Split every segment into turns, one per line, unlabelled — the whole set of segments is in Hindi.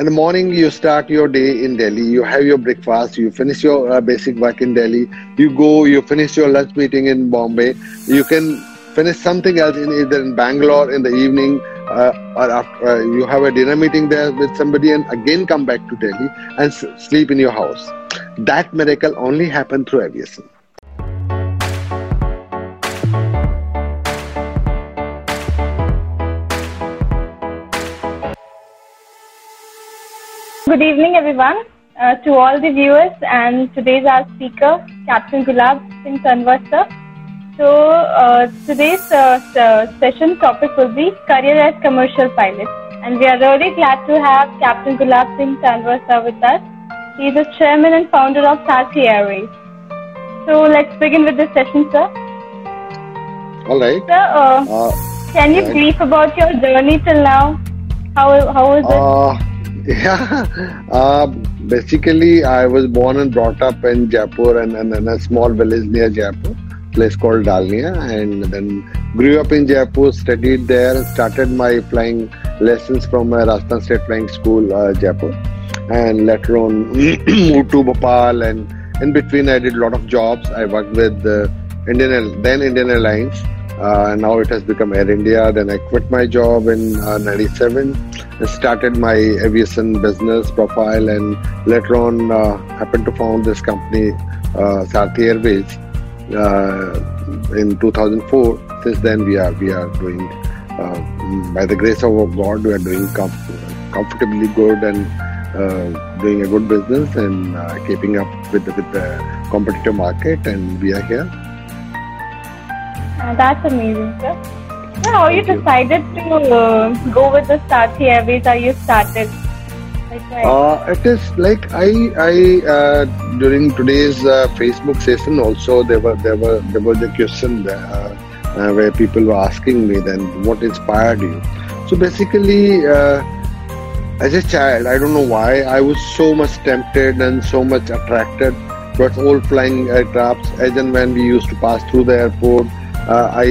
in the morning you start your day in Delhi. You have your breakfast. You finish your uh, basic work in Delhi. You go. You finish your lunch meeting in Bombay. You can finish something else in either in Bangalore in the evening. Uh, or after, uh, you have a dinner meeting there with somebody and again come back to Delhi and s- sleep in your house. That miracle only happened through aviation.
Good evening, everyone. Uh, to all the viewers, and today's our speaker, Captain Gulab Singh Tanwar sir. So, uh, today's uh, session topic will be career as commercial pilot, and we are really glad to have Captain Gulab Singh Tanwar sir with us. He is the chairman and founder of Sarthi Airways. So, let's begin with this session, sir.
All right.
Sir, uh,
Uh,
can you
right.
brief about your journey till now? How how is it?
Yeah. Uh, basically, I was born and brought up in Jaipur and, and in a small village near Jaipur, place called Dalnia, and then grew up in Jaipur, studied there, started my flying lessons from uh, Rajasthan State Flying School, uh, Jaipur, and later on moved to Bhopal, and in between I did a lot of jobs. I worked with uh, Indian then Indian Airlines. Uh, now it has become Air India. Then I quit my job in uh, 97 and started my aviation business profile and later on uh, happened to found this company, uh, Sarthi Airways, uh, in 2004. Since then we are we are doing, uh, by the grace of God, we are doing com- comfortably good and uh, doing a good business and uh, keeping up with the, with the competitive market and we are here.
Uh, that's amazing, sir. So how you
you.
decided to uh, go with the Sarthi Airways? How you started? Like.
Uh, it is like I I uh, during today's uh, Facebook session also there were there were there was a question there, uh, uh, where people were asking me then what inspired you. So basically, uh, as a child, I don't know why I was so much tempted and so much attracted towards all flying aircrafts. As and when we used to pass through the airport, uh, I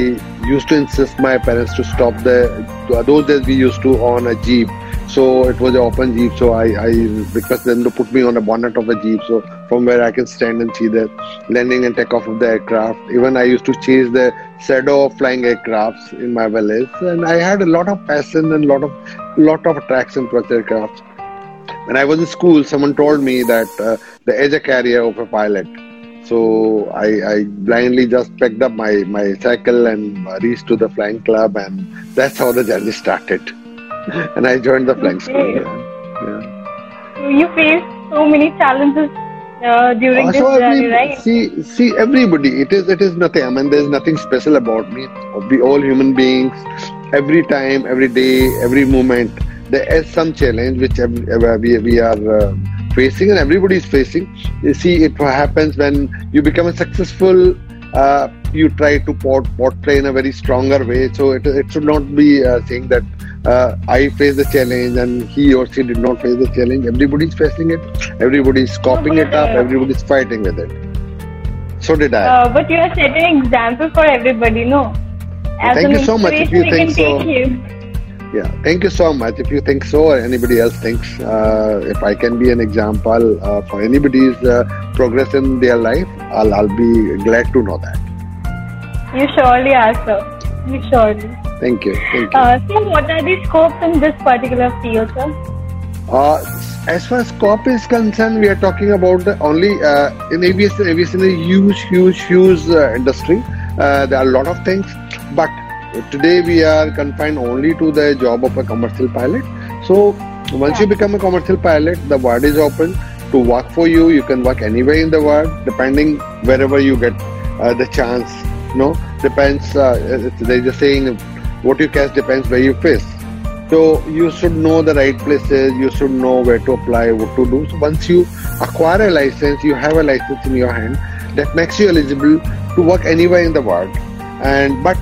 used to insist my parents to stop the. Those days we used to on a jeep so it was an open jeep so I, I requested them to put me on a bonnet of a jeep so from where i can stand and see the landing and takeoff of the aircraft even i used to chase the shadow of flying aircrafts in my village and i had a lot of passion and lot of lot of attraction towards aircrafts. when i was in school someone told me that uh, the edge a carrier of a pilot so I, I blindly just picked up my, my cycle and reached to the flying club and that's how the journey started and I joined the flying school.
Okay.
Yeah. yeah.
You faced so many challenges uh, during
Uh,
this
so
journey,
every-
right?
See, see, everybody. It is, it is nothing. I mean, there is nothing special about me. We all human beings. Every time, every day, every moment, there is some challenge which every, we we are uh, facing, and everybody is facing. You see, it happens when you become a successful. Uh, you try to port, portray in a very stronger way. So it, it should not be uh, saying that uh, I face the challenge and he or she did not face the challenge. Everybody's facing it. Everybody's copying it up. Everybody's fighting with it. So did I.
Uh, but you are setting an example for everybody, no? As
Thank
an
you so much. If you think so.
you.
Yeah, thank you so much. If you think so, or anybody else thinks, uh, if I can be an example uh, for anybody's uh, progress in their life, I'll, I'll be glad to know that.
You surely are, sir. You surely.
Thank you. Thank you.
Uh, so what are the scopes in this particular field, sir?
Uh, as far as scope is concerned, we are talking about the only uh, in aviation. Aviation is a huge, huge, huge uh, industry. Uh, there are a lot of things, but today we are confined only to the job of a commercial pilot. So once you become a commercial pilot, the world is open to work for you. You can work anywhere in the world, depending wherever you get uh, the chance. No, depends. Uh, it's- there's a saying, "What you catch depends where you fish." So you should know the right places. You should know where to apply, what to do. So once you acquire a license, you have a license in your hand that makes you eligible to work anywhere in the world. And but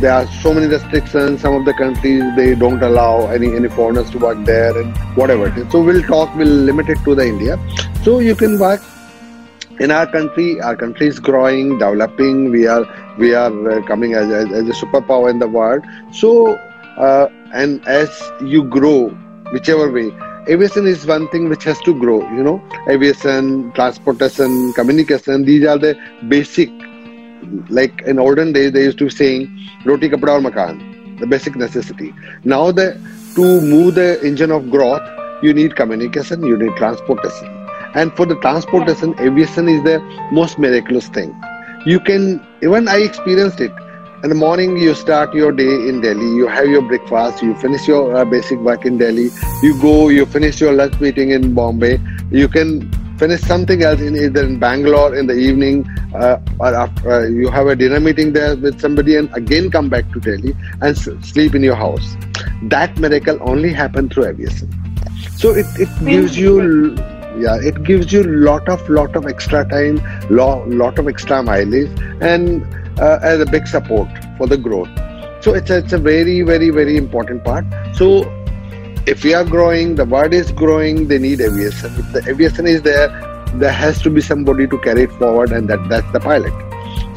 there are so many restrictions. Some of the countries they don't allow any any foreigners to work there and whatever it is. So we'll talk. We'll limit it to the India. So you can work in our country. Our country is growing, developing. We are we are uh, coming as, as as a superpower in the world. So uh, and as you grow, whichever way, aviation is one thing which has to grow. You know, aviation, transportation, communication. These are the basic. Like in olden days, they used to saying roti, kapda, or makan, the basic necessity. Now, the to move the engine of growth, you need communication, you need transportation, and for the transportation, aviation is the most miraculous thing. You can even I experienced it in the morning you start your day in delhi you have your breakfast you finish your uh, basic work in delhi you go you finish your lunch meeting in bombay you can finish something else in either in bangalore in the evening uh, or after, uh, you have a dinner meeting there with somebody and again come back to delhi and s- sleep in your house that miracle only happened through aviation so it, it gives you yeah it gives you lot of lot of extra time lot, lot of extra mileage and uh, as a big support for the growth. So it's a, it's a very very very important part. So if we are growing, the world is growing. They need aviation. If the aviation is there, there has to be somebody to carry it forward, and that that's the pilot.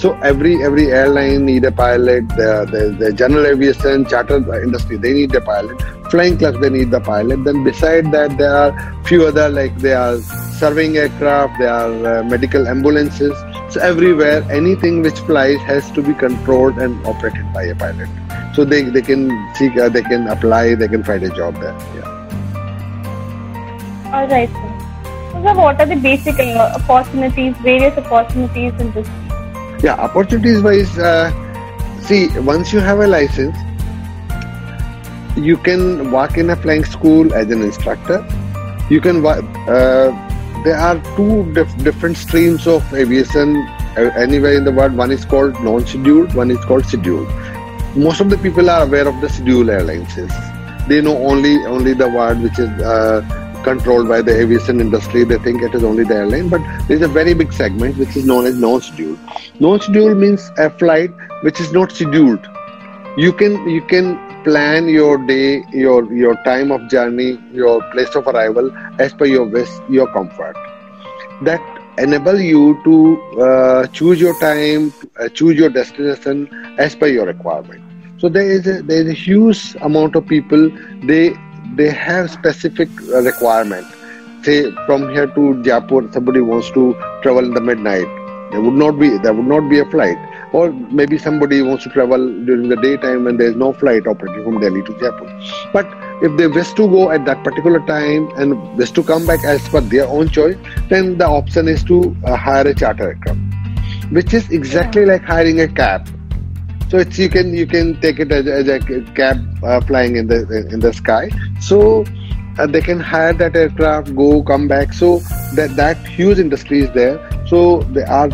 So every every airline need a pilot. The, the, the general aviation, charter industry, they need a pilot. Flying clubs, they need the pilot. Then beside that, there are few other like they are serving aircraft, there are uh, medical ambulances. So everywhere, anything which flies has to be controlled and operated by a pilot. So they, they can seek, uh, they can apply, they can find a job there. Yeah.
All right, sir. So, what are the basic uh, opportunities, various opportunities in this?
Yeah, opportunities wise, uh, see, once you have a license, you can work in a flying school as an instructor. You can wo- uh, there are two dif- different streams of aviation uh, anywhere in the world. One is called non-scheduled, one is called scheduled. Most of the people are aware of the scheduled airlines. They know only only the word which is uh, controlled by the aviation industry. They think it is only the airline, but there is a very big segment which is known as non-scheduled. Non-scheduled means a flight which is not scheduled. You can you can plan your day, your your time of journey, your place of arrival as per your wish, your comfort. That enable you to uh, choose your time, uh, choose your destination as per your requirement. So there is a, there is a huge amount of people they they have specific uh, requirement. Say from here to Jaipur, somebody wants to travel in the midnight. There would not be there would not be a flight or maybe somebody wants to travel during the daytime when there is no flight operating from Delhi to Jaipur. But if they wish to go at that particular time and wish to come back as per their own choice, then the option is to uh, hire a charter aircraft, which is exactly like hiring a cab. So it's you can you can take it as, as a cab uh, flying in the in the sky. So uh, they can hire that aircraft, go come back. So that that huge industry is there. So there are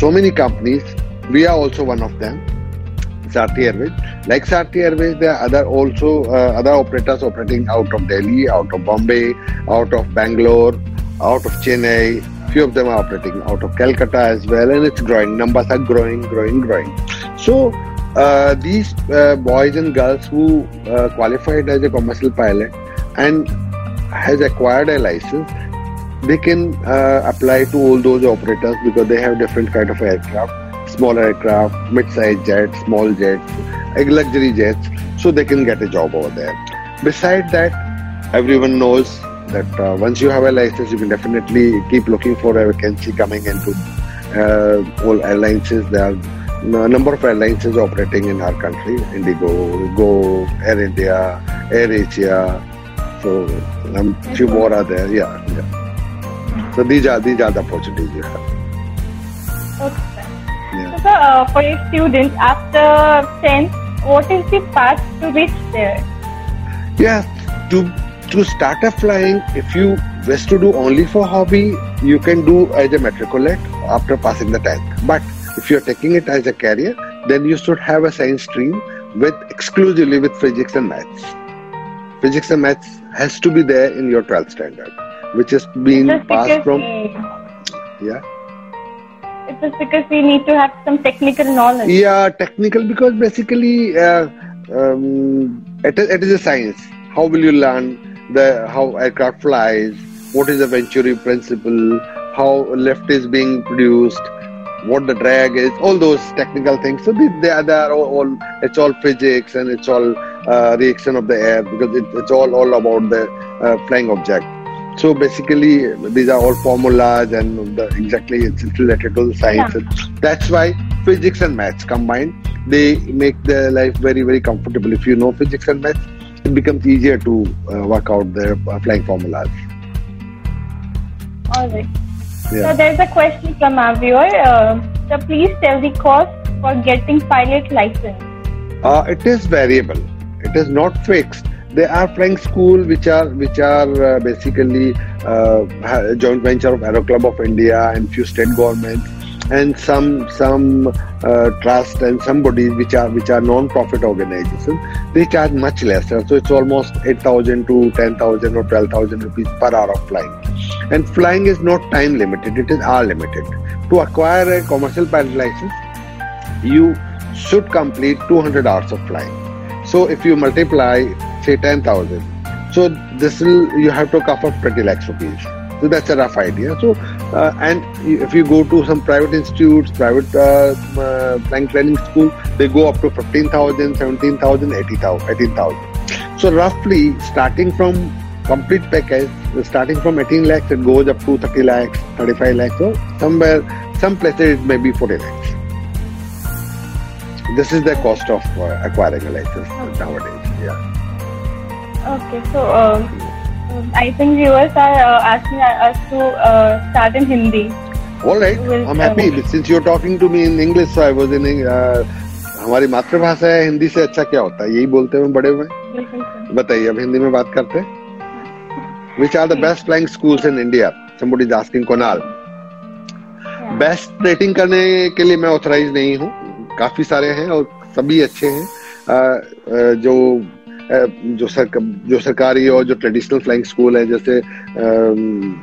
so many companies. We are also one of them. Sarti Airways. Like Sarti Airways, there are other also uh, other operators operating out of Delhi, out of Bombay, out of Bangalore, out of Chennai. Few of them are operating out of Calcutta as well, and it's growing. Numbers are growing, growing, growing. So uh, these uh, boys and girls who uh, qualified as a commercial pilot and has acquired a license, they can uh, apply to all those operators because they have different kind of aircraft smaller aircraft, mid-sized jets, small jets, luxury jets, so they can get a job over there. Beside that, everyone knows that uh, once you have a license, you can definitely keep looking for a vacancy coming into uh, all airlines. There are a number of airlines operating in our country: Indigo, Go, Air India, Air Asia. So um, few more are there. Yeah, yeah. So these are these are the opportunities you have.
Okay, sir.
Yeah.
So, uh, for a student after 10th, what is the path to reach there?
Yeah, to to start a flying, if you wish to do only for hobby, you can do as a matriculate after passing the 10th. But if you're taking it as a career, then you should have a science stream with exclusively with physics and maths. Physics and maths has to be there in your 12th standard, which is being passed from
we,
yeah.
it's just because we need to have some technical knowledge.
Yeah, technical because basically uh, um, it, is, it is a science. How will you learn the how aircraft flies? What is the Venturi principle? How lift is being produced? what the drag is, all those technical things. So they, they are, they are all, all, it's all physics and it's all uh, reaction of the air because it, it's all all about the uh, flying object. So basically, these are all formulas and the, exactly it's related to the science. Yeah. That's why physics and maths combined, they make the life very very comfortable. If you know physics and maths, it becomes easier to uh, work out the uh, flying formulas.
All right. Yeah. So there's a question from our viewer. Uh, so please tell the cost for getting pilot license.
Uh, it is variable. It is not fixed. There are flying school which are which are uh, basically uh, joint venture of Aero Club of India and few state governments and some some uh, trust and some bodies which are which are non-profit organizations. They charge much lesser. So it's almost 8000 to 10000 or 12000 rupees per hour of flying. And flying is not time limited. It is hour limited. To acquire a commercial pilot license you should complete 200 hours of flying. So if you multiply say 10000 so this will you have to cover 20 lakhs rupees so that's a rough idea. So, uh, and if you go to some private institutes, private uh, uh, training school, they go up to 15,000, 17,000, 18,000. So roughly starting from complete package, starting from 18 lakhs, it goes up to 30 lakhs, 35 lakhs. So somewhere, some places it may be 40 lakhs. This is the cost of uh, acquiring a license nowadays.
Yeah. Okay, so. Um, I think viewers are uh, asking us to uh, start in Hindi.
All right, we'll, I'm happy uh, since you're talking to me in English. So I was in. Uh, हमारी मातृभाषा है हिंदी से अच्छा क्या होता है यही बोलते हुए बड़े हुए बताइए अब हिंदी में बात करते हैं which are the best flying schools in India somebody is asking कोनाल बेस्ट रेटिंग करने के लिए मैं ऑथराइज नहीं हूँ काफ़ी सारे हैं और सभी अच्छे हैं जो जो सर जो सरकारी और जो ट्रेडिशनल फ्लाइंग स्कूल है, जैसे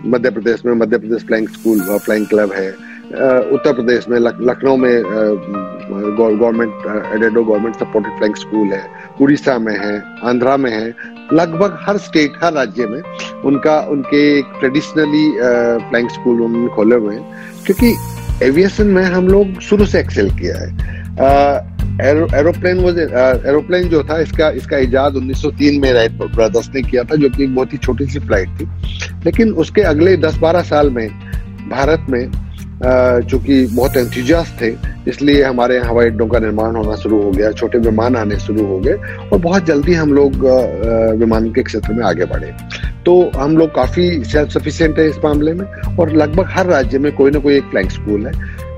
मध्य प्रदेश में Madhya Pradesh flying school flying club है। उत्तर प्रदेश में लखनऊ में government aided government supported flying school है। उड़ीसा में है, आंध्रा में है। लगभग हर स्टेट हर राज्य में उनका, उनके एक ट्रेडिशनली फ्लाइंग स्कूल उन्होंने खोले हुए हैं। क्योंकि एविएशन में हम लोग शुरू से एक्सेल किया है। एरोप्लेन वो एरोप्लेन जो था, इसका इसका इजाद 1903 में राइट ब्रदर्स ने किया था, जो कि बहुत ही छोटी सी फ़्लाइट थी। लेकिन उसके अगले 10-12 साल में भारत में चूँकि बहुत एंथुजियास थे, इसलिए हमारे यहाँ हवाई अड्डों का निर्माण होना शुरू हो गया, छोटे विमान आने शुरू हो गए, और बहुत जल्दी हम लोग विमान के क्षेत्र में आगे बढ़े। तो हम लोग काफ़ी सेल्फ सफिशियंट है इस मामले में, और लगभग हर राज्य में कोई ना कोई एक फ्लाइंग स्कूल है।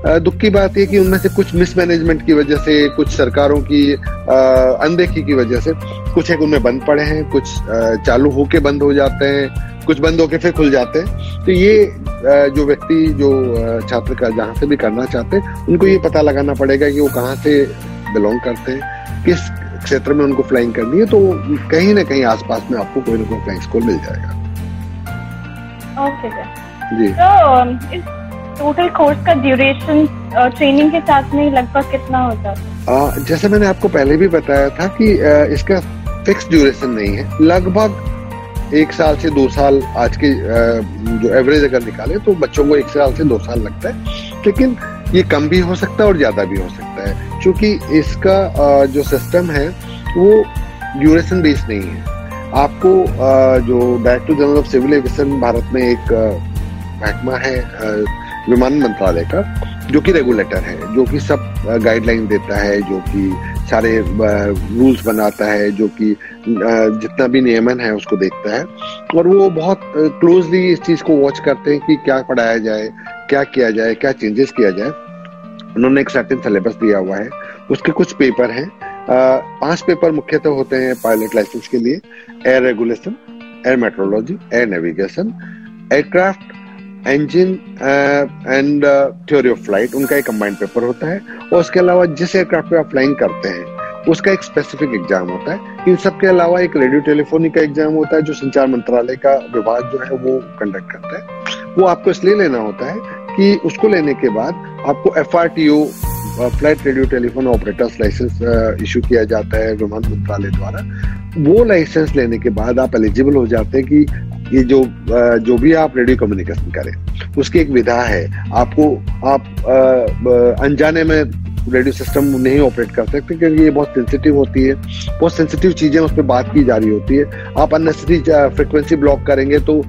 दुख की बात यह कि उनमें से कुछ मिसमैनेजमेंट की वजह से कुछ सरकारों की अनदेखी की वजह से कुछ एक उनमें बंद पड़े हैं कुछ चालू होके बंद हो जाते हैं कुछ बंद होके फिर खुल जाते हैं। तो ये जो व्यक्ति जो छात्र का जहाँ से भी करना चाहते हैं उनको ये पता लगाना पड़ेगा कि वो कहाँ से बिलोंग करते हैं किस क्षेत्र में उनको फ्लाइंग करनी है तो कहीं ना कहीं आसपास में आपको कोई ना कोई फ्लाइंग स्कूल मिल जाएगा।
ओके okay, जी। तो टोटल कोर्स का ड्यूरेशन ट्रेनिंग के साथ में लगभग कितना होता
है? जैसे मैंने आपको पहले भी बताया था कि इसका फिक्स ड्यूरेशन नहीं है। लगभग एक साल से दो साल आज के जो एवरेज अगर निकाले तो बच्चों को एक साल से दो साल लगता है। लेकिन ये कम भी हो सकता है और ज़्यादा भी हो सकता है, क्योंकि इसका जो सिस्टम है, वो ड्यूरेशन बेस्ड नहीं है। आपको जो director general of civil aviation Bharat में एक महकमा है विमान मंत्रालय का, जो कि रेगुलेटर है, जो कि सब गाइडलाइन देता है, जो कि सारे रूल्स बनाता है, जो कि जितना भी नियमन है उसको देखता है। और वो बहुत क्लोजली इस चीज़ को वॉच करते हैं कि क्या पढ़ाया जाए, क्या किया जाए, क्या चेंजेस किया जाए। उन्होंने एक सर्टेन सिलेबस दिया हुआ है। उसके कुछ पेपर हैं। पाँच पेपर मुख्यतः तो होते हैं पायलट लाइसेंस के लिए air regulation air meteorology air navigation aircraft engine and theory of flight उनका एक कंबाइंड पेपर होता है। और उसके अलावा जिस एयरक्राफ्ट पे आप फ्लाइंग करते हैं, उसका एक स्पेसिफिक एग्ज़ाम होता है। इन सब के अलावा एक रेडियो टेलीफोनी का एग्ज़ाम होता है, जो संचार मंत्रालय का विभाग जो है, वो कंडक्ट करता है। वो आपको इसलिए लेना होता है कि उसको लेने के बाद आपको F R T O flight radio telephone operators license issue किया जाता है विमान मंत्रालय द्वारा। वो लाइसेंस लेने के बाद आप एलिजिबल हो जाते हैं कि ये जो जो भी आप रेडियो कम्युनिकेशन करें, उसकी एक विधा है। आपको, आप अनजाने में रेडियो सिस्टम नहीं ऑपरेट कर सकते क्योंकि ये बहुत सेंसिटिव होती है। बहुत सेंसिटिव चीज़ें उस पर बात की जा रही होती है। आप अननेसरी फ्रिक्वेंसी ब्लॉक करेंगे तो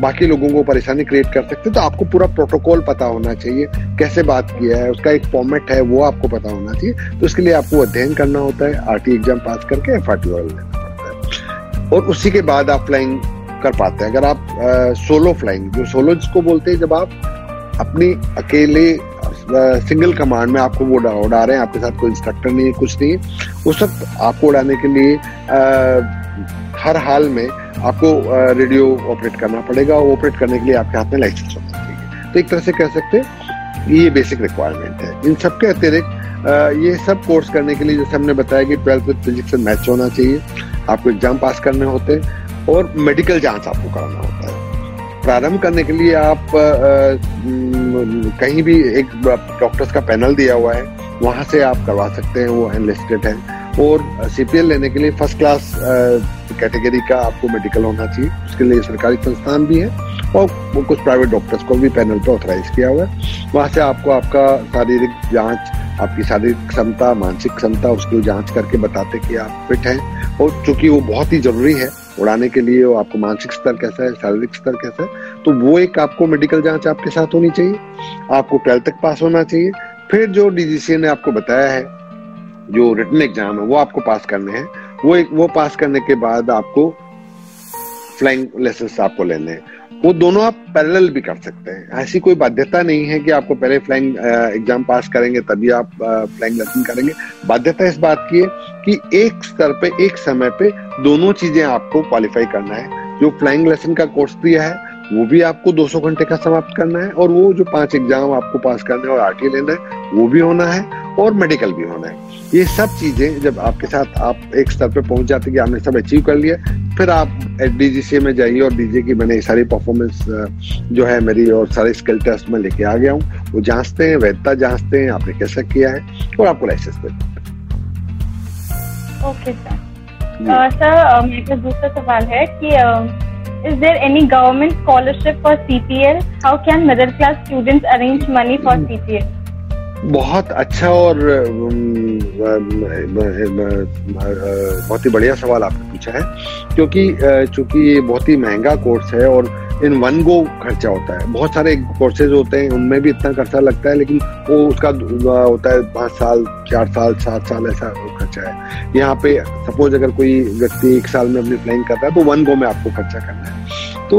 बाकी लोगों को परेशानी क्रिएट कर सकते तो आपको पूरा प्रोटोकॉल पता होना चाहिए कैसे बात किया है उसका एक फॉर्मेट है वो आपको पता होना चाहिए तो उसके लिए आपको अध्ययन करना होता है आरटी एग्ज़ाम पास करके एफ़ आर लेना पड़ता है। और उसी के बाद आप फ्लाइंग कर पाते हैं। अगर आप आ, सोलो फ्लाइंग जो सोलो जिसको बोलते हैं जब आप अपनी अकेले सिंगल कमांड में आपको वो उड़ा रहे हैं आपके साथ कोई इंस्ट्रक्टर नहीं है कुछ नहीं है उस वक्त आपको उड़ाने के लिए आ, हर हाल में आपको रेडियो ऑपरेट करना पड़ेगा ऑपरेट करने के लिए आपके हाथ में लाइसेंस होना चाहिए। तो एक तरह से कह सकते हैं ये बेसिक रिक्वायरमेंट है। इन सबके अतिरिक्त ये सब कोर्स करने के लिए जैसे हमने बताया कि ट्वेल्थ विद फिजिक्स से मैच होना चाहिए आपको एग्ज़ाम पास करने होते हैं और मेडिकल जाँच आपको कराना होता है। प्रारंभ करने के लिए आप आ, कहीं भी एक डॉक्टर्स का पैनल दिया हुआ है वहाँ से आप करवा सकते हैं वो एनलिस्टेड है। और सीपीएल लेने के लिए फ़र्स्ट क्लास कैटेगरी का आपको मेडिकल होना चाहिए। उसके लिए सरकारी संस्थान भी है और कुछ प्राइवेट डॉक्टर्स को भी पैनल पर ऑथराइज किया हुआ है। वहाँ से आपको आपका शारीरिक जाँच, आपकी शारीरिक क्षमता, मानसिक क्षमता, उसकी जाँच करके बताते कि आप फिट हैं। और चूँकि वो बहुत ही ज़रूरी है उड़ाने के लिए आपको मानसिक स्तर कैसा है, शारीरिक स्तर कैसा है तो वो एक आपको मेडिकल जाँच आपके साथ होनी चाहिए। आपको ट्वेल्थ तक पास होना चाहिए। फिर जो डीजीसी ने आपको बताया है जो रिटर्न एग्ज़ाम है, वो आपको पास करने हैं। वो एक, वो पास करने के बाद आपको फ्लाइंग लेसन आपको लेने हैं। वो दोनों आप पैरेलल भी कर सकते हैं। ऐसी कोई बाध्यता नहीं है कि आपको पहले फ्लाइंग एग्ज़ाम पास करेंगे, तभी आप फ्लाइंग लेसन करेंगे। बाध्यता इस बात की है कि एक स्तर पे, एक समय पे दोनों चीज़ें आपको क्वालिफाई करना है। जो फ्लाइंग लेसन का कोर्स दिया है, वो भी आपको 200 घंटे का समाप्त करना है और वो जो पाँच एग्ज़ाम आपको पास करना है और आरटी लेना है, वो भी होना है। और मेडिकल भी होना है। ये सब चीज़ें जब आपके साथ आप एक स्तर पे पहुँच जाते कि आपने सब अचीव कर लिया फिर आप डीजीसी में जाइए और दीजिए कि मैंने सारी परफॉर्मेंस जो है मेरी और सारे स्किल टेस्ट में लेके आ गया हूँ। वो जांचते हैं वैधता जांचते हैं आपने कैसा किया है और आपको लाइसेंस दे
ओके सर सर मेरा दूसरा सवाल है कि Is there any government scholarship for CPL? How can middle class students arrange money for CPL?
बहुत अच्छा और बहुत ही बढ़िया सवाल आपने पूछा है, क्योंकि चूँकि ये बहुत ही महँगा कोर्स है और इन वन गो खर्चा होता है। बहुत सारे कोर्सेज होते हैं, उनमें भी इतना खर्चा लगता है, लेकिन वो उसका होता है पाँच साल, चार साल, सात साल ऐसा खर्चा है। यहाँ पे सपोज़ अगर कोई व्यक्ति एक साल में अपनी फ्लाइंग करता है तो वन गो में आपको खर्चा करना है। तो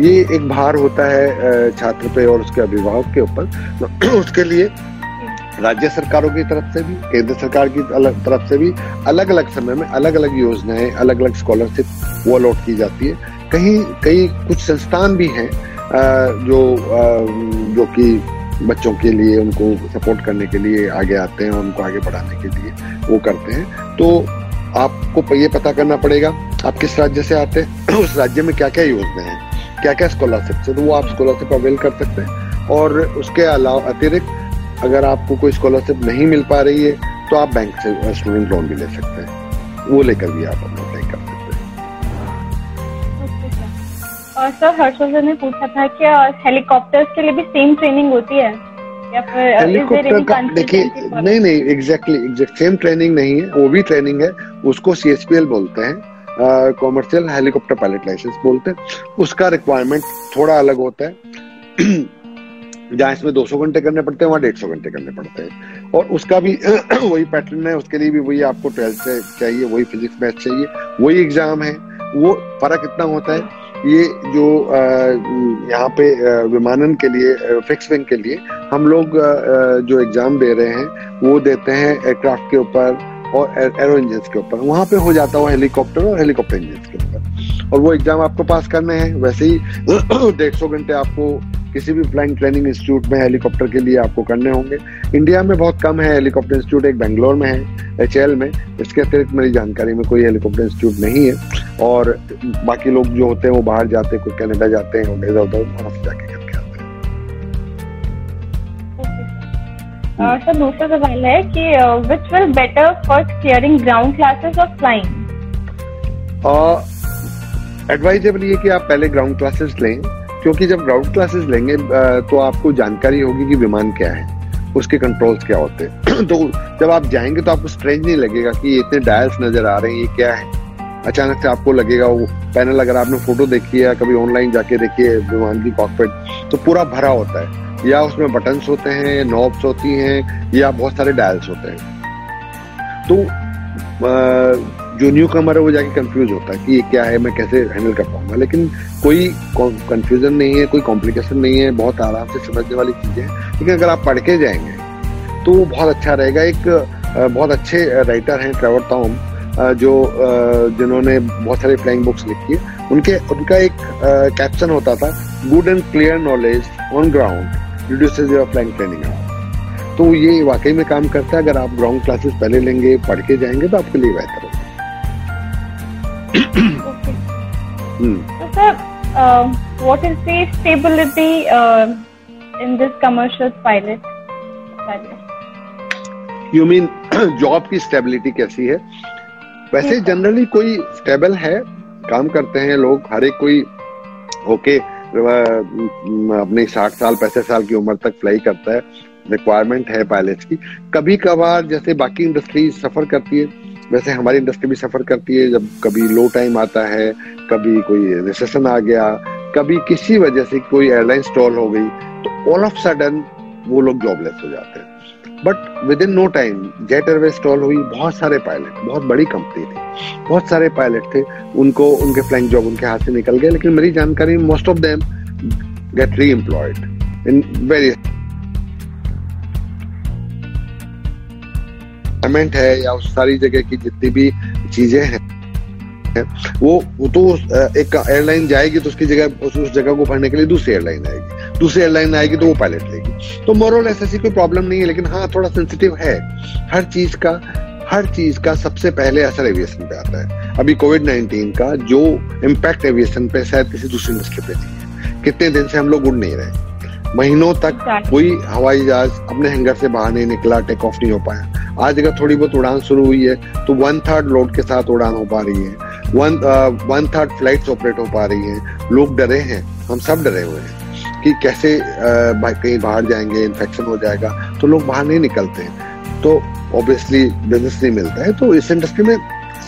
ये एक भार होता है छात्र पे और उसके अभिभावक के ऊपर। उसके लिए राज्य सरकारों की तरफ़ से भी, केंद्र सरकार की तरफ़ से भी अलग अलग समय में अलग अलग योजनाएँ अलग अलग स्कॉलरशिप वो अलॉट की जाती है। कहीं कई कुछ संस्थान भी हैं जो जो कि बच्चों के लिए, उनको सपोर्ट करने के लिए आगे आते हैं उनको आगे बढ़ाने के लिए वो करते हैं। तो आपको ये पता करना पड़ेगा, आप किस राज्य से आते हैं, उस राज्य में क्या क्या योजना है क्या क्या स्कॉलरशिप है तो वो आप स्कॉलरशिप अवेल कर सकते हैं। और उसके अलावा अतिरिक्त अगर आपको कोई स्कॉलरशिप नहीं मिल पा रही है तो आप बैंक से स्टूडेंट लोन भी ले सकते हैं। वो लेकर भी आप अपना अप्लाई कर सकते
हैं। और सर हर्षवर्धन ने पूछा था कि हेलीकॉप्टर्स के लिए भी सेम ट्रेनिंग होती है?
हेलीकॉप्टर का देखिए नहीं नहीं एग्जैक्टली एग्जैक्ट सेम ट्रेनिंग नहीं है वो भी ट्रेनिंग है। उसको सी बोलते हैं कॉमर्शियल हेलीकॉप्टर पायलट लाइसेंस बोलते हैं। उसका रिक्वायरमेंट थोड़ा अलग होता है। जहाँ इसमें 200 घंटे करने पड़ते हैं, वहाँ डेढ़ सौ घंटे करने पड़ते हैं। और उसका भी वही पैटर्न है, उसके लिए भी वही आपको ट्वेल्थ से चाहिए, वही फिजिक्स मैथ चाहिए, वही एग्ज़ाम है। वो फ़र्क इतना होता है, ये जो यहाँ पे विमानन के लिए फिक्स विंग के लिए हम लोग जो एग्ज़ाम दे रहे हैं, वो देते हैं एयरक्राफ्ट के ऊपर और एरो इंजन के ऊपर। वहाँ पे हो जाता है हेलीकॉप्टर और हेलीकॉप्टर इंजन के ऊपर। और वो एग्ज़ाम आपको पास करने हैं, वैसे ही डेढ़ सौ घंटे आपको किसी भी फ्लाइंग ट्रेनिंग इंस्टीट्यूट में हेलीकॉप्टर के लिए आपको करने होंगे। इंडिया में बहुत कम है हेलीकॉप्टर इंस्टीट्यूट एक बेंगलोर में है एचएल में। इसके अतिरिक्त मेरी जानकारी में कोई हेलीकॉप्टर इंस्टीट्यूट नहीं है। और बाकी लोग जो होते हैं वो बाहर जाते हैं कोई कनाडा जाते हैं इधर उधर वहाँ से जाके करके आते
हैं। सर दूसरा सवाल है कि which will better for clearing ground classes of flying
advisable ये कि आप पहले ग्राउंड क्लासेस लें। क्योंकि जब ग्राउंड क्लासेस लेंगे तो आपको जानकारी होगी कि विमान क्या है, उसके कंट्रोल्स क्या होते हैं। तो जब आप जाएँगे तो आपको स्ट्रेंज नहीं लगेगा कि ये इतने डायल्स नज़र आ रहे हैं, ये क्या है। अचानक से आपको लगेगा, वो पैनल अगर आपने फ़ोटो देखी है, कभी ऑनलाइन जाके देखिए विमान की कॉकपिट तो पूरा भरा होता है। या उसमें बटन्स होते हैं नॉब्स होती हैं, या बहुत सारे डायल्स होते हैं। तो जो न्यू कमर है, वो जाके कंफ्यूज होता है कि ये क्या है, मैं कैसे हैंडल कर पाऊँगा। लेकिन कोई कंफ्यूजन नहीं है, कोई कॉम्प्लिकेशन नहीं है, बहुत आराम से समझने वाली चीज़ें हैं। लेकिन अगर आप पढ़ के जाएँगे तो वो बहुत अच्छा रहेगा। एक बहुत अच्छे राइटर हैं ट्रेवर टॉम जो जिन्होंने बहुत सारी फ्लाइंग बुक्स लिखी है। उनके, उनका एक कैप्शन होता था good and clear knowledge on ground reduces your flying training तो ये वाकई में काम करता है। अगर आप ग्राउंड क्लासेस पहले लेंगे, पढ़ के जाएँगे तो आपके लिए बेहतर।
Hmm. So, sir, uh, what is the stability uh, in this commercial pilot?
You mean job की स्टेबिलिटी कैसी है? वैसे जनरली कोई स्टेबल है? काम करते हैं लोग हर एक कोई ओके okay, अपने साठ साल पैंसठ साल की उम्र तक फ्लाई करता है। रिक्वायरमेंट है पायलट की। कभी कभार जैसे बाकी इंडस्ट्री सफ़र करती है वैसे हमारी इंडस्ट्री भी सफ़र करती है, जब कभी लो टाइम आता है, कभी कोई रिसेशन आ गया, कभी किसी वजह से कोई एयरलाइन स्टॉल हो गई तो ऑल ऑफ़ सडन वो लोग जॉबलेस हो जाते हैं। But with in no time jet airway stall हुई, बहुत सारे पायलट बहुत बड़ी कंपनी थी, बहुत सारे पायलट थे, उनको, उनके फ्लाइंग जॉब उनके हाथ से निकल गए, लेकिन मेरी जानकारी most of them get reemployed in very environment है या उस सारी जगह की जितनी भी चीज़ें हैं वो वो तो एक एयरलाइन जाएगी तो उसकी जगह उस, उस जगह को भरने के लिए दूसरी एयरलाइन आएगी। दूसरी एयरलाइन आएगी तो वो पायलट लेगी। तो मोरल ऐसी कोई प्रॉब्लम नहीं है लेकिन हाँ थोड़ा सेंसिटिव है। हर चीज़ का हर चीज़ का सबसे पहले असर एविएशन पे आता है। अभी कोविड नाइन्टीन का जो इम्पैक्ट एविएशन पे शायद किसी दूसरी इंडस्ट्री पे नहीं है। कितने दिन से हम लोग उड़ नहीं रहे। महीनों तक कोई हवाई जहाज़ अपने हैंगर से बाहर नहीं निकला टेक ऑफ़ नहीं हो पाया। आज अगर थोड़ी बहुत उड़ान शुरू हुई है तो वन थर्ड लोड के साथ उड़ान हो पा रही है। One one third flight operate हो पा रही है। लोग डरे हैं हम सब डरे हुए हैं कि कैसे uh, कहीं बाहर जाएँगे इन्फेक्शन हो जाएगा तो लोग बाहर नहीं निकलते हैं। तो ऑब्वियसली बिज़नेस नहीं मिलता है। तो इस इंडस्ट्री में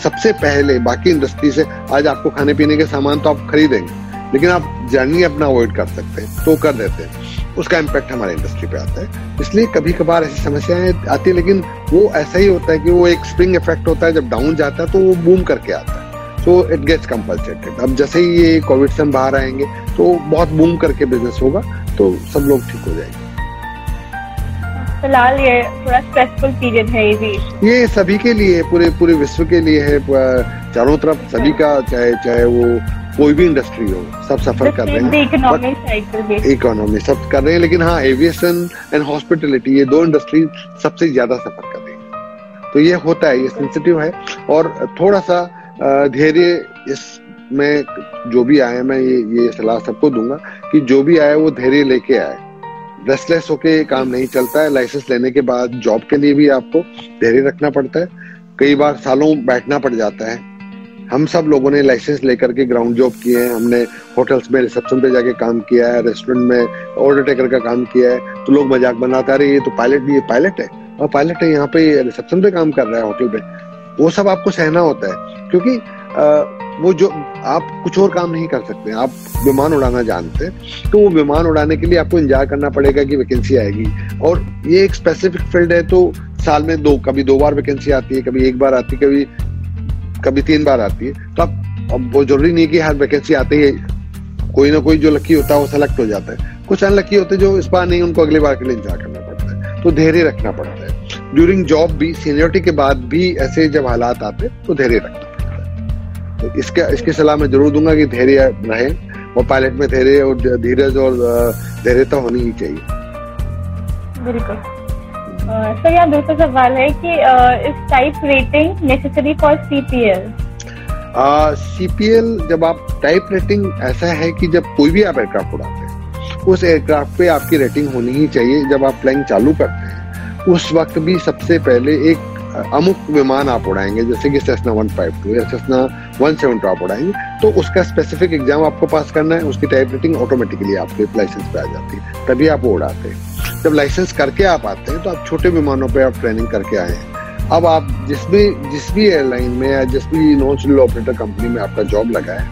सबसे पहले बाकी इंडस्ट्री से आज आपको खाने पीने के सामान तो आप खरीदेंगे। लेकिन आप जर्नी अपना अवॉइड कर सकते हैं तो कर देते हैं। उसका इम्पैक्ट हमारे इंडस्ट्री पे आता है। इसलिए कभी कभार ऐसी समस्याएँ आती है लेकिन वो ऐसा ही होता है कि वो एक स्प्रिंग इफ़ेक्ट होता है जब डाउन जाता है तो वो बूम करके आता है। सो इट गेट्स कंपलसेटेड अब जैसे ही ये कोविड से हम बाहर आएँगे तो बहुत बूम करके बिज़नेस होगा तो सब लोग ठीक हो जाएँगे।
फ़िलहाल ये थोड़ा स्ट्रेसफुल पीरियड है ये
ये सभी के लिए पूरे पूरे विश्व के लिए है चारों तरफ़ सभी का चाहे चाहे वो कोई भी इंडस्ट्री हो सब सफ़र कर रहे हैं। इकोनॉमी सब कर रहे हैं लेकिन हाँ एविएशन एंड हॉस्पिटलिटी ये दो इंडस्ट्री सबसे ज़्यादा सफ़र कर रही है। तो ये होता है ये सेंसिटिव है। और थोड़ा सा धैर्य इस में जो भी आए मैं ये ये सलाह सबको दूँगा कि जो भी आए वो धैर्य लेके आए। रेस्टलेस होके काम नहीं चलता है। लाइसेंस लेने के बाद जॉब के लिए भी आपको धैर्य रखना पड़ता है। कई बार सालों बैठना पड़ जाता है। हम सब लोगों ने लाइसेंस लेकर के ग्राउंड जॉब किए हैं। हमने होटल्स में रिसेप्शन पे जाके काम किया है रेस्टोरेंट में ऑर्डर टेकर का काम किया है। तो लोग मज़ाक बनाते रहे ये तो पायलट भी ये पायलट है। और पायलट है यहाँ पे रिसेप्शन पे काम कर रहा है होटल पे। वो सब आपको सहना होता है। क्योंकि आ, वो जो आप कुछ और काम नहीं कर सकते। आप विमान उड़ाना जानते हैं। तो वो विमान उड़ाने के लिए आपको इंतज़ार करना पड़ेगा कि वैकेंसी आएगी। और ये एक स्पेसिफिक फ़ील्ड है तो साल में दो कभी दो बार वैकेंसी आती है कभी एक बार आती है कभी कभी तीन बार आती है तो अब वो ज़रूरी नहीं कि हर वैकेंसी आते ही कोई ना कोई जो लकी होता है, वो सेलेक्ट हो जाता है। कुछ अनलकी होते जो इस बार नहीं, उनको अगली बार के लिए इंतज़ार करना पड़ता है। तो धैर्य रखना पड़ता है। ड्यूरिंग जॉब भी सीनियरिटी के बाद भी ऐसे जब हालात आते तो धैर्य रखना पड़ता है। तो इसका इसकी सलाह मैं ज़रूर दूँगा कि धैर्य रहे। और पायलट में धैर्य और धीरज और धैर्यता होनी ही चाहिए।
बिल्कुल। सर यहाँ दूसरा सवाल है कि is type rating necessary for CPL
CPL जब आप टाइप रेटिंग ऐसा है कि जब कोई भी आप एयरक्राफ्ट उड़ाते हैं, उस एयरक्राफ्ट पे आपकी रेटिंग होनी ही चाहिए जब आप फ्लाइंग चालू करते हैं। उस वक्त भी सबसे पहले एक अमुक विमान आप उड़ाएँगे, जैसे कि सेसना 152 या सेसना वन सेवन टॉप उड़ाएँगे तो उसका स्पेसिफिक एग्ज़ाम आपको पास करना है, उसकी टाइप रेटिंग ऑटोमेटिकली आपके लाइसेंस पे आ जाती है, तभी आप वो उड़ाते हैं। जब लाइसेंस करके आप आते हैं तो आप छोटे विमानों पे आप ट्रेनिंग करके आए हैं। अब आप जिस भी जिस भी एयरलाइन में या जिस भी नॉन सिविल ऑपरेटर कंपनी में आपका जॉब लगा है,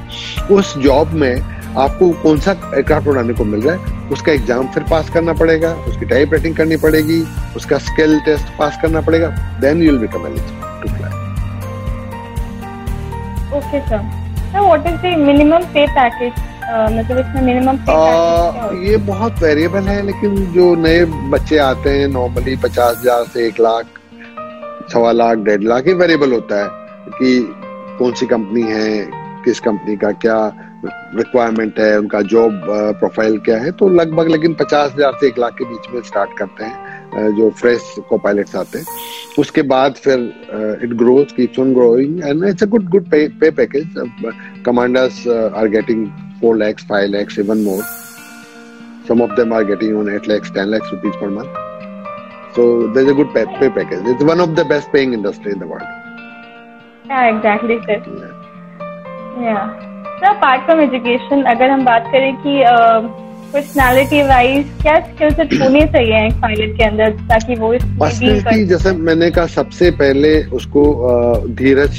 उस जॉब में आपको कौन सा एयरक्राफ्ट उड़ाने को मिल रहा है, उसका एग्ज़ाम फिर पास करना पड़ेगा, उसकी टाइप रेटिंग करनी पड़ेगी, उसका स्किल टेस्ट पास करना पड़ेगा then you will become eligible to
fly okay sir what is the minimum pay package मतलब इसमें मिनिमम
ये बहुत वेरिएबल है लेकिन जो नए बच्चे आते हैं नॉर्मली पचास हज़ार से एक लाख सवा लाख डेढ़ लाख ये वेरिएबल होता है कि कौन सी कंपनी है किस कंपनी का क्या रिक्वायरमेंट है उनका जॉब प्रोफ़ाइल क्या है तो लगभग लेकिन पचास हज़ार से एक लाख के बीच में स्टार्ट करते हैं जो फ्रेश को पायलट्स आते हैं। उसके बाद फिर it grows keeps on growing and it's a good good pay pay package commanders are getting four lakhs five lakhs even more some of them are getting on 8 lakhs 10 lakhs rupees per month So there's a good pay, pay package. It's one of the best paying industry in the world.
Yeah, exactly, sir. Yeah. yeah. So apart from education, अगर हम बात करें कि पर्सनालिटी वाइज क्या स्किल सेट होने चाहिए एक पायलट के अंदर ताकि वो
पर्सनालिटी जैसे मैंने कहा सबसे पहले उसको धीरज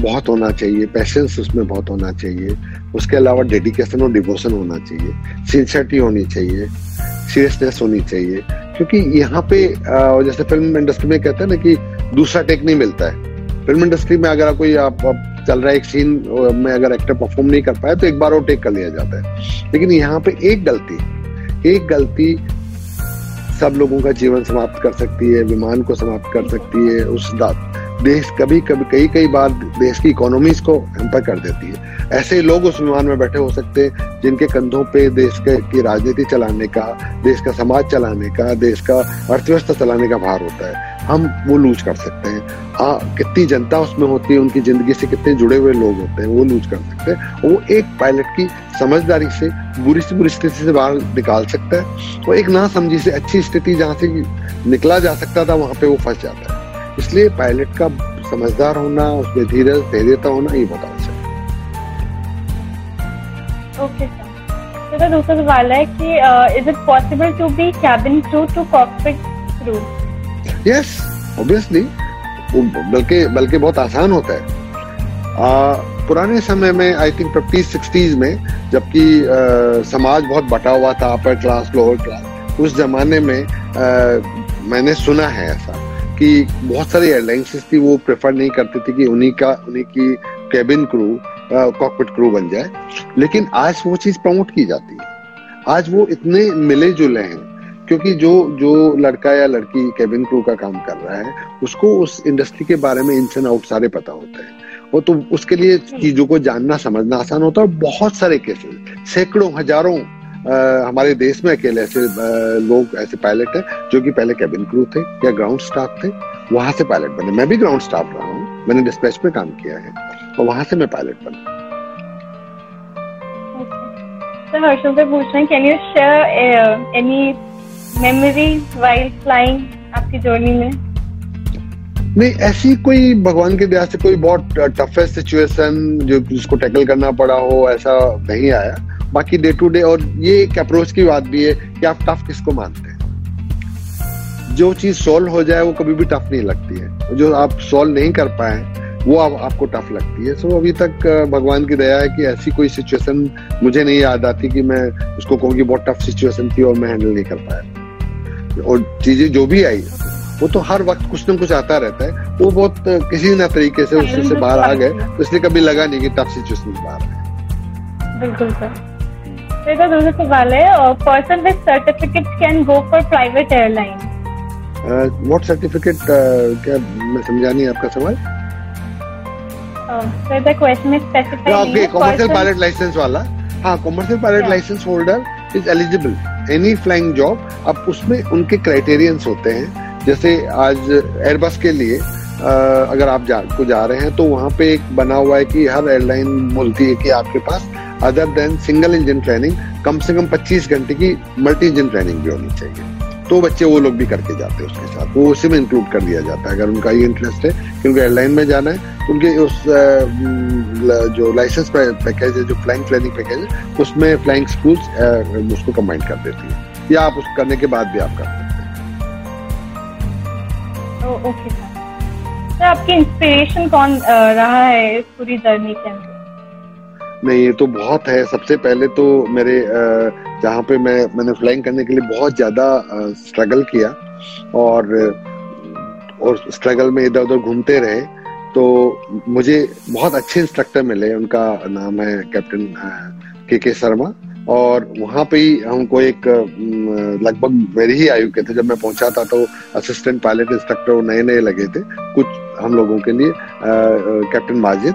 बहुत होना चाहिए पेशेंस उसमें बहुत होना चाहिए उसके अलावा डेडिकेशन और डिवोशन होना चाहिए। सिंसियरिटी होनी चाहिए। सीरियसनेस होनी चाहिए। क्योंकि यहाँ पे जैसे फ़िल्म इंडस्ट्री में कहते हैं ना कि दूसरा टेक नहीं मिलता है। फ़िल्म इंडस्ट्री में अगर कोई आप, आप चल रहा है एक सीन में अगर एक्टर परफॉर्म नहीं कर पाया तो एक बार और टेक कर लिया जाता है। लेकिन यहाँ पे एक गलती एक गलती सब लोगों का जीवन समाप्त कर सकती है विमान को समाप्त कर सकती है उस देश कभी कभी, कई कई बार देश की इकोनॉमीज को हेम्पर कर देती है। ऐसे लोग उस विमान में बैठे हो सकते हैं, जिनके कंधों पे देश के, की राजनीति चलाने का, देश का समाज चलाने का, देश का अर्थव्यवस्था चलाने का भार होता है। हम वो लूज कर सकते हैं। हाँ कितनी जनता उसमें होती है, उनकी ज़िंदगी से कितने जुड़े हुए लोग होते हैं, वो लूज कर सकते हैं। वो एक पायलट की समझदारी से, बुरी से बुरी स्थिति से बाहर निकाल सकता है। और एक ना समझी से अच्छी स्थिति जहाँ से निकला जा सकता था, वहाँ पे वो फंस जाता है। इसलिए पायलट का समझदार होना उसमें धीरज धैर्यता होना ये बहुत आवश्यक
ओके सर तो दूसरा सवाल है कि is it possible to be cabin crew to cockpit crew
yes obviously बल्कि बल्कि बहुत आसान होता है। uh, पुराने समय में आई थिंक फिफ्टीज सिक्सटीज में जबकि समाज बहुत बटा हुआ था अपर क्लास लोअर क्लास उस जमाने में uh, मैंने सुना है ऐसा। कि बहुत सारी एयरलाइंस थी वो प्रेफर नहीं करती थी कि उन्हीं का उन्हीं की कैबिन क्रू कॉकपिट क्रू बन जाए। लेकिन आज वो चीज़ प्रमोट की जाती है। आज वो इतने मिले जुले हैं क्योंकि जो जो लड़का या लड़की कैबिन क्रू का काम कर रहा है उसको उस इंडस्ट्री के बारे में इनसन आउट सारे पता होते हैं। वो तो उसके लिए चीज़ों को जानना समझना आसान होता है। बहुत सारे केसेस सैकड़ों हज़ारों हमारे देश में अकेले ऐसे लोग ऐसे पायलट हैं जो कि पहले कैबिन क्रू थे या ग्राउंड स्टाफ थे वहाँ से पायलट बने। मैं भी ग्राउंड स्टाफ रहा हूँ मैंने डिस्पैच में काम किया है और वहाँ से मैं पायलट बना।
हर्षल से पूछ रहे can you share any memory while flying आपकी जर्नी में?
नहीं ऐसी कोई भगवान के दया से कोई बहुत टफेस्ट सिचुएशन जो जिसको टैकल करना पड़ा हो ऐसा नहीं आया। बाकी डे टू डे और ये एक अप्रोच की बात भी है कि आप टफ किसको मानते हैं। जो चीज़ सॉल्व हो जाए वो कभी भी टफ नहीं लगती है। जो आप सॉल्व नहीं कर पाए वो अब आपको टफ लगती है। सो so, अभी तक भगवान की दया है कि ऐसी कोई सिचुएशन मुझे नहीं याद आती कि मैं उसको कहूँ कि बहुत टफ सिचुएशन थी और मैं हैंडल नहीं कर पाया। और चीज़ें जो भी आई वो तो हर वक्त कुछ ना कुछ आता रहता है। वो बहुत किसी ना तरीके से उससे बाहर आ गए तो इसलिए कभी लगा नहीं कि टफ सिचुएशन बाहर
है बिल्कुल सर। दूसरा सवाल है person with certificate can go for private airline
what certificate क्या मैं समझा नहीं आपका सवाल?
Question is specified
okay commercial pilot license वाला। हाँ commercial pilot license holder is eligible any flying job अब उसमें उनके क्राइटेरियंस होते हैं। जैसे आज एयरबस के लिए आ, अगर आप जा को जा रहे हैं तो वहाँ पे एक बना हुआ है कि हर एयरलाइन बोलती है कि आपके पास other than single engine training कम से कम 25 घंटे की मल्टी इंजन ट्रेनिंग भी होनी चाहिए। तो बच्चे वो लोग भी करके जाते हैं उसके साथ। वो उसी में इंक्लूड कर दिया जाता है। अगर उनका ये इंटरेस्ट है कि उनको एयरलाइन में जाना है तो उनके उस जो लाइसेंस पैकेज है, जो फ्लाइंग ट्रेनिंग पैकेज है, उसमें फ्लाइंग स्कूल्स उसको कंबाइन कर देती है। या आप उस करने के बाद भी आप कर सकते
हैं। ओके सर आपकी इंस्पिरेशन कौन रहा है इस पूरी जर्नी के अंदर?
नहीं, ये तो बहुत है। सबसे पहले तो मेरे जहाँ पे मैं, मैंने फ्लाइंग करने के लिए बहुत ज़्यादा स्ट्रगल किया और और स्ट्रगल में इधर उधर घूमते रहे। तो मुझे बहुत अच्छे इंस्ट्रक्टर मिले। उनका नाम है कैप्टन के के शर्मा और वहाँ पे ही हमको एक लगभग मेरी ही आयु के थे। जब मैं पहुँचा था तो असिस्टेंट पायलट इंस्ट्रक्टर नए नए लगे थे। कुछ हम लोगों के लिए कैप्टन माजिद।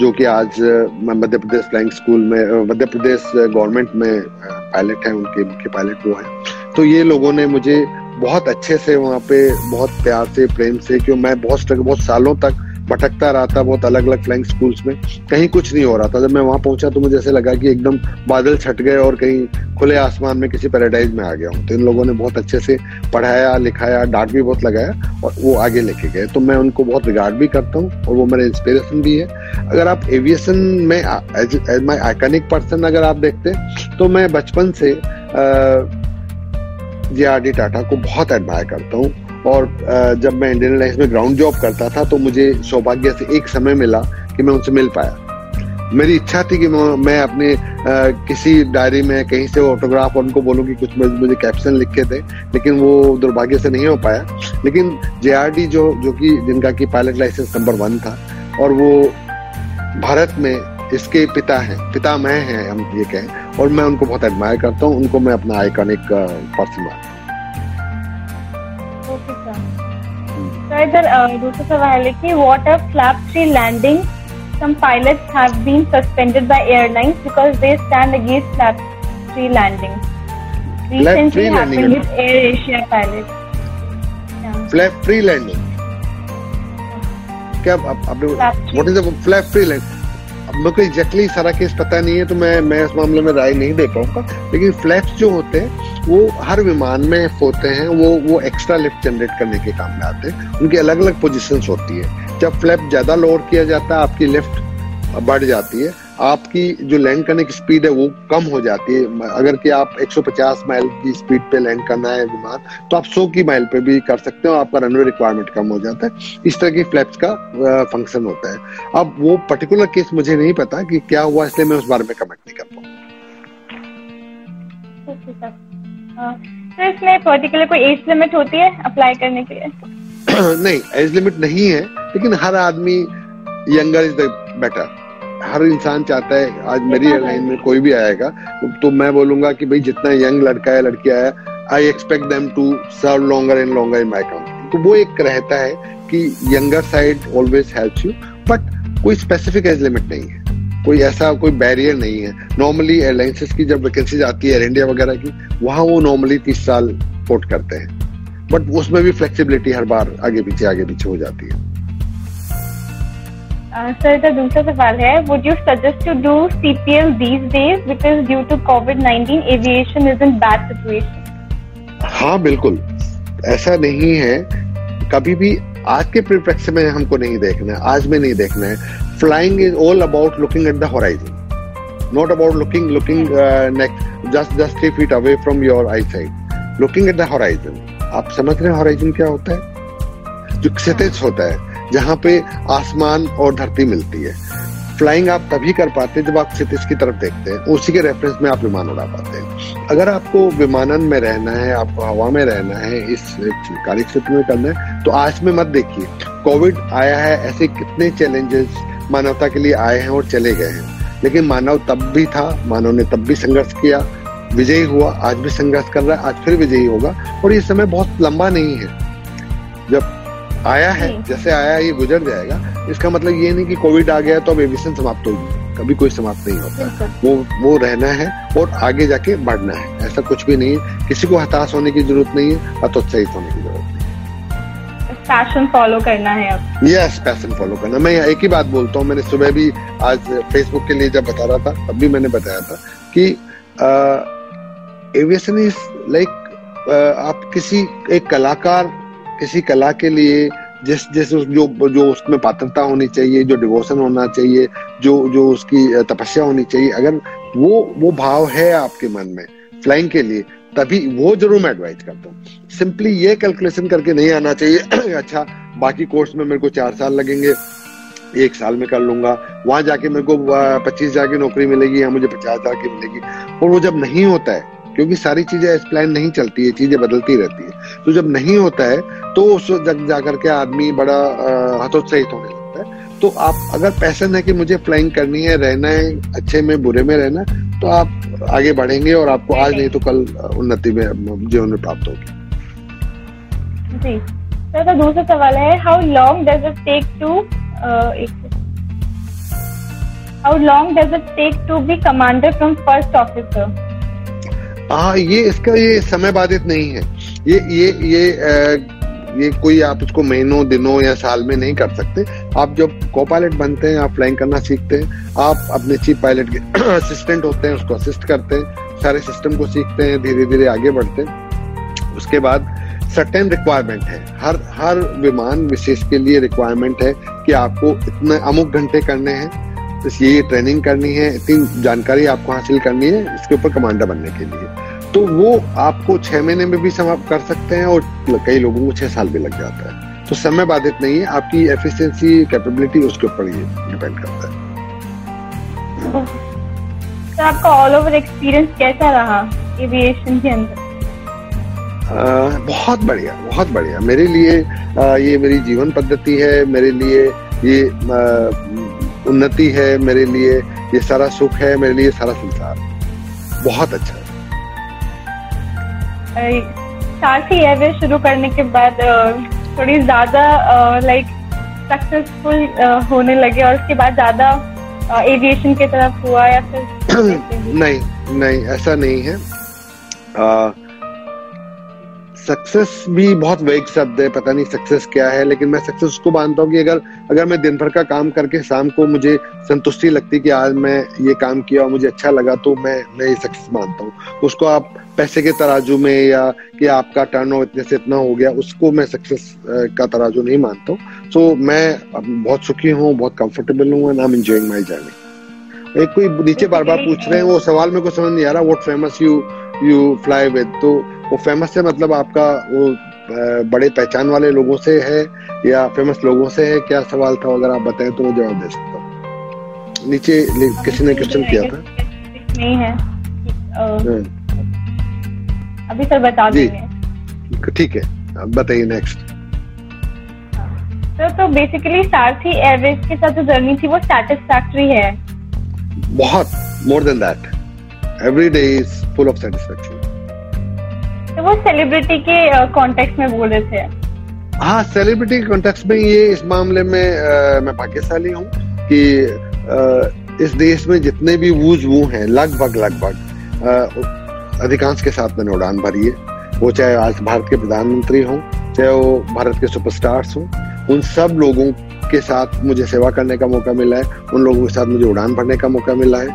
जो कि आज मध्य प्रदेश फ्लाइंग स्कूल में मध्य प्रदेश गवर्नमेंट में पायलट है, उनके मुख्य पायलट वो हैं। तो ये लोगों ने मुझे बहुत अच्छे से वहाँ पे बहुत प्यार से, प्रेम से, क्यों मैं बहुत बहुत सालों तक भटकता रहा था बहुत अलग अलग फ्लाइंग स्कूल्स में। कहीं कुछ नहीं हो रहा था। जब मैं वहाँ पहुँचा तो मुझे ऐसे लगा कि एकदम बादल छट गए और कहीं खुले आसमान में किसी पैराडाइज में आ गया हूँ। तो इन लोगों ने बहुत अच्छे से पढ़ाया, लिखाया, डांट भी बहुत लगाया और वो आगे लेके गए। तो मैं उनको बहुत रिगार्ड भी करता हूँ और वो मेरे इंस्पिरेशन भी है। अगर आप एविएशन में एज माई आइकनिक पर्सन अगर आप देखते तो मैं बचपन से जे आर डी टाटा को बहुत एडमायर करता हूँ। और जब मैं इंडियन एयरलाइंस में ग्राउंड जॉब करता था तो मुझे सौभाग्य से एक समय मिला कि मैं उनसे मिल पाया। मेरी इच्छा थी कि मैं अपने किसी डायरी में कहीं से ऑटोग्राफ उनको बोलूँ कि कुछ मुझे कैप्शन लिखे थे, लेकिन वो दुर्भाग्य से नहीं हो पाया। लेकिन जेआरडी जो जो कि, जिनका की पायलट लाइसेंस नंबर वन था, और वो भारत में इसके पिता हैं मैं हैं, हम ये कहें, और मैं उनको बहुत एडमायर करता हूँ, उनको मैं अपना आइकॉनिक पर्सन मानता हूँ
So इधर दूसरा सवाल है कि what are flap three landing? Some pilots have been suspended by airlines because they stand against flap three landing. Recently happened with Air Asia pilots.
Flap free landing. क्या आपने what is the flap free land मेरे को एग्जैक्टली सारा केस पता नहीं है तो मैं मैं इस मामले में राय नहीं दे पाऊँगा। लेकिन फ्लैप्स जो होते हैं, वो हर विमान में होते हैं, वो वो एक्स्ट्रा लिफ्ट जनरेट करने के काम में आते हैं। उनकी अलग अलग पोजिशन होती है। जब फ्लैप ज़्यादा लोअर किया जाता है, आपकी लिफ्ट बढ़ जाती है। आपकी जो लैंड करने की स्पीड है वो कम हो जाती है। अगर कि आप 150 माइल की स्पीड पे लैंड करना है विमान तो आप 100 की माइल पे भी कर सकते हो आपका रनवे रिक्वायरमेंट कम हो जाता है। इस तरह की फ्लैप्स का फ़ंक्शन होता है। अब वो पर्टिकुलर केस मुझे नहीं पता कि क्या हुआ इसलिए मैं उस बारे में कमेंट नहीं कर पाऊँगा
तो इसमें पर्टिकुलर कोई एज लिमिट होती है अप्लाई करने के लिए?
नहीं एज लिमिट नहीं है लेकिन हर आदमी यंगर इज़ द बेटर हर इंसान चाहता है आज मेरी लाइन में कोई भी आएगा तो मैं बोलूँगा कि भाई जितना यंग लड़का है लड़की आया I expect them to serve longer and longer in my company तो वो एक रहता है कि younger side always help you but कोई स्पेसिफिक एज लिमिट नहीं है। कोई ऐसा कोई बैरियर नहीं है। नॉर्मली एयरलाइंसेस की जब वैकेंसी आती है एयर इंडिया वगैरह की वहाँ वो नॉर्मली तीस साल कोट करते हैं। बट उसमें भी फ्लेक्सिबिलिटी हर बार आगे पीछे आगे पीछे हो जाती है।
सर का दूसरा सवाल है would you suggest to do CPL these days because due to covid 19 aviation is in bad situation
हाँ बिल्कुल। ऐसा नहीं है। कभी भी आज के परिप्रेक्ष्य में हमको नहीं देखना है। आज में नहीं देखना है। Flying is all about looking at the horizon not about looking looking next just just three feet away from your eye side looking at the horizon आप समझ रहे हैं होराइजन क्या होता है? जो क्षतिज होता है। जहाँ पे आसमान और धरती मिलती है। फ्लाइंग आप तभी कर पाते हैं जब आप क्षितिज की तरफ़ देखते हैं। उसी के रेफरेंस में आप विमान उड़ा पाते हैं। अगर आपको विमानन में रहना है, आपको हवा में रहना है, इस कार्य क्षेत्र में करना है तो आज में मत देखिए। कोविड आया है, ऐसे कितने चैलेंजेस मानवता के लिए आए हैं और चले गए हैं। लेकिन मानव तब भी था, मानव ने तब भी संघर्ष किया। विजयी हुआ, आज भी संघर्ष कर रहा है, आज फिर विजयी होगा। और ये समय बहुत लंबा नहीं है। जब आया है जैसे आया ये गुजर जाएगा। इसका मतलब ये नहीं कि कोविड आ गया तो अब एविएशन समाप्त होगी। कभी कोई समाप्त नहीं होता वो वो रहना है और आगे जाके बढ़ना है। ऐसा कुछ भी नहीं है। किसी को हताश होने की ज़रूरत नहीं है हतोत्साहित होने की ज़रूरत नहीं
पैशन फॉलो करना है अब।
यस पैशन फॉलो करना। मैं एक ही बात बोलता हूँ। मैंने सुबह भी आज फेसबुक के लिए जब बता रहा था तब भी मैंने बताया था कि एविएशन इज़ लाइक आप किसी एक कलाकार किसी कला के लिए जिस जिस जो जो उसमें पात्रता होनी चाहिए, जो डिवोशन होना चाहिए, जो जो उसकी तपस्या होनी चाहिए, अगर वो वो भाव है आपके मन में फ्लाइंग के लिए, तभी वो ज़रूर मैं एडवाइज करता हूँ। सिंपली ये कैलकुलेशन करके नहीं आना चाहिए। अच्छा बाकी कोर्स में मेरे को चार साल लगेंगे, एक साल में कर लूँगा, वहाँ जाके मेरे को पच्चीस हज़ार की नौकरी मिलेगी या मुझे पचास हज़ार की मिलेगी। और वो जब नहीं होता है क्योंकि सारी चीज़ें इस प्लान नहीं चलती है, चीज़ें बदलती रहती है। तो जब नहीं होता है तो उस जग जाकर के आदमी बड़ा हतोत्साहित होने लगता है। तो आप अगर पैसन है कि मुझे फ्लाइंग करनी है, रहना है, अच्छे में, बुरे में रहना तो आप आगे बढ़ेंगे और आपको आज नहीं तो कल उन्नति में जीवन में प्राप्त होगी।
जी। सर तो दूसरा सवाल है how long does it take to how long does it take to be commander from first officer
हाँ ये इसका ये समय बाधित नहीं है। ये ये ये आ, ये कोई आप उसको महीनों दिनों या साल में नहीं कर सकते। आप जब को पायलट बनते हैं आप फ्लाइंग करना सीखते हैं आप अपने चीफ पायलट के असिस्टेंट होते हैं उसको असिस्ट करते हैं सारे सिस्टम को सीखते हैं धीरे धीरे आगे बढ़ते हैं। उसके बाद सर्टेन रिक्वायरमेंट है। हर हर विमान विशेष के लिए रिक्वायरमेंट है कि आपको इतने अमुक घंटे करने हैं ये ट्रेनिंग करनी है इतनी जानकारी आपको हासिल करनी है इसके ऊपर कमांडर बनने के लिए। तो वो आपको छह महीने में भी समाप्त कर सकते हैं और कई लोगों को छह साल भी लग जाता है। तो समय बाधित नहीं है आपकी एफिशिएंसी कैपेबिलिटी उसके ऊपर ये डिपेंड करता
है। तो आपका ऑल ओवर एक्सपीरियंस कैसा रहा एविएशन के अंदर?
आ, बहुत बढ़िया बहुत बढ़िया। मेरे लिए आ, ये मेरी जीवन पद्धति है मेरे लिए ये आ, उन्नति है मेरे लिए ये सारा सुख है मेरे लिए सारा संसार। बहुत अच्छा है।
सारथी एयरवेज शुरू करने के बाद थोड़ी ज़्यादा लाइक सक्सेसफुल होने लगे और उसके बाद ज़्यादा एविएशन की तरफ़ हुआ या फिर
नहीं नहीं ऐसा नहीं है। सक्सेस भी बहुत वेग शब्द है पता नहीं सक्सेस क्या है लेकिन मैं सक्सेस उसको मानता हूँ कि अगर अगर मैं दिन भर का काम करके शाम को मुझे संतुष्टि लगती कि आज मैं ये काम किया और मुझे अच्छा लगा तो मैं मैं ये सक्सेस मानता हूँ। उसको आप पैसे के तराजू में या कि आपका टर्न इतने से इतना हो गया उसको मैं सक्सेस का तराजू नहीं मानता हूँ। सो मैं बहुत सुखी हूँ बहुत कंफर्टेबल हूँ and I am enjoying my journey एक कोई नीचे बार बार पूछ रहे हैं वो सवाल मेरे को समझ नहीं आ रहा what famous you you fly with तो वो फ़ेमस से मतलब आपका वो बड़े पहचान वाले लोगों से है या फ़ेमस लोगों से है? क्या सवाल था? अगर आप बताएँ तो मैं जवाब दे सकता हूँ। नीचे किसी ने क्वेश्चन किया था?
नहीं है। हाँ। अभी सर बता देंगे
ठीक है बताइए नेक्स्ट
तो तो बेसिकली सारथी एयरवेज के साथ जो जर्नी थी वो सेटिस्फैक्टरी है?
बहुत more than that every day is full of satisfaction
तो वो सेलिब्रिटी के कॉन्टेक्स्ट में बोल रहे थे।
हाँ सेलिब्रिटी के कॉन्टेक्स्ट में ये इस मामले में आ, मैं भाग्यशाली हूँ कि आ, इस देश में जितने भी वूज वो हैं लगभग लगभग अधिकांश के साथ मैंने उड़ान भरी है। वो चाहे आज भारत के प्रधानमंत्री हों चाहे वो भारत के सुपरस्टार्स हों उन सब लोगों के साथ मुझे सेवा करने का मौका मिला है। उन लोगों के साथ मुझे उड़ान भरने का मौका मिला है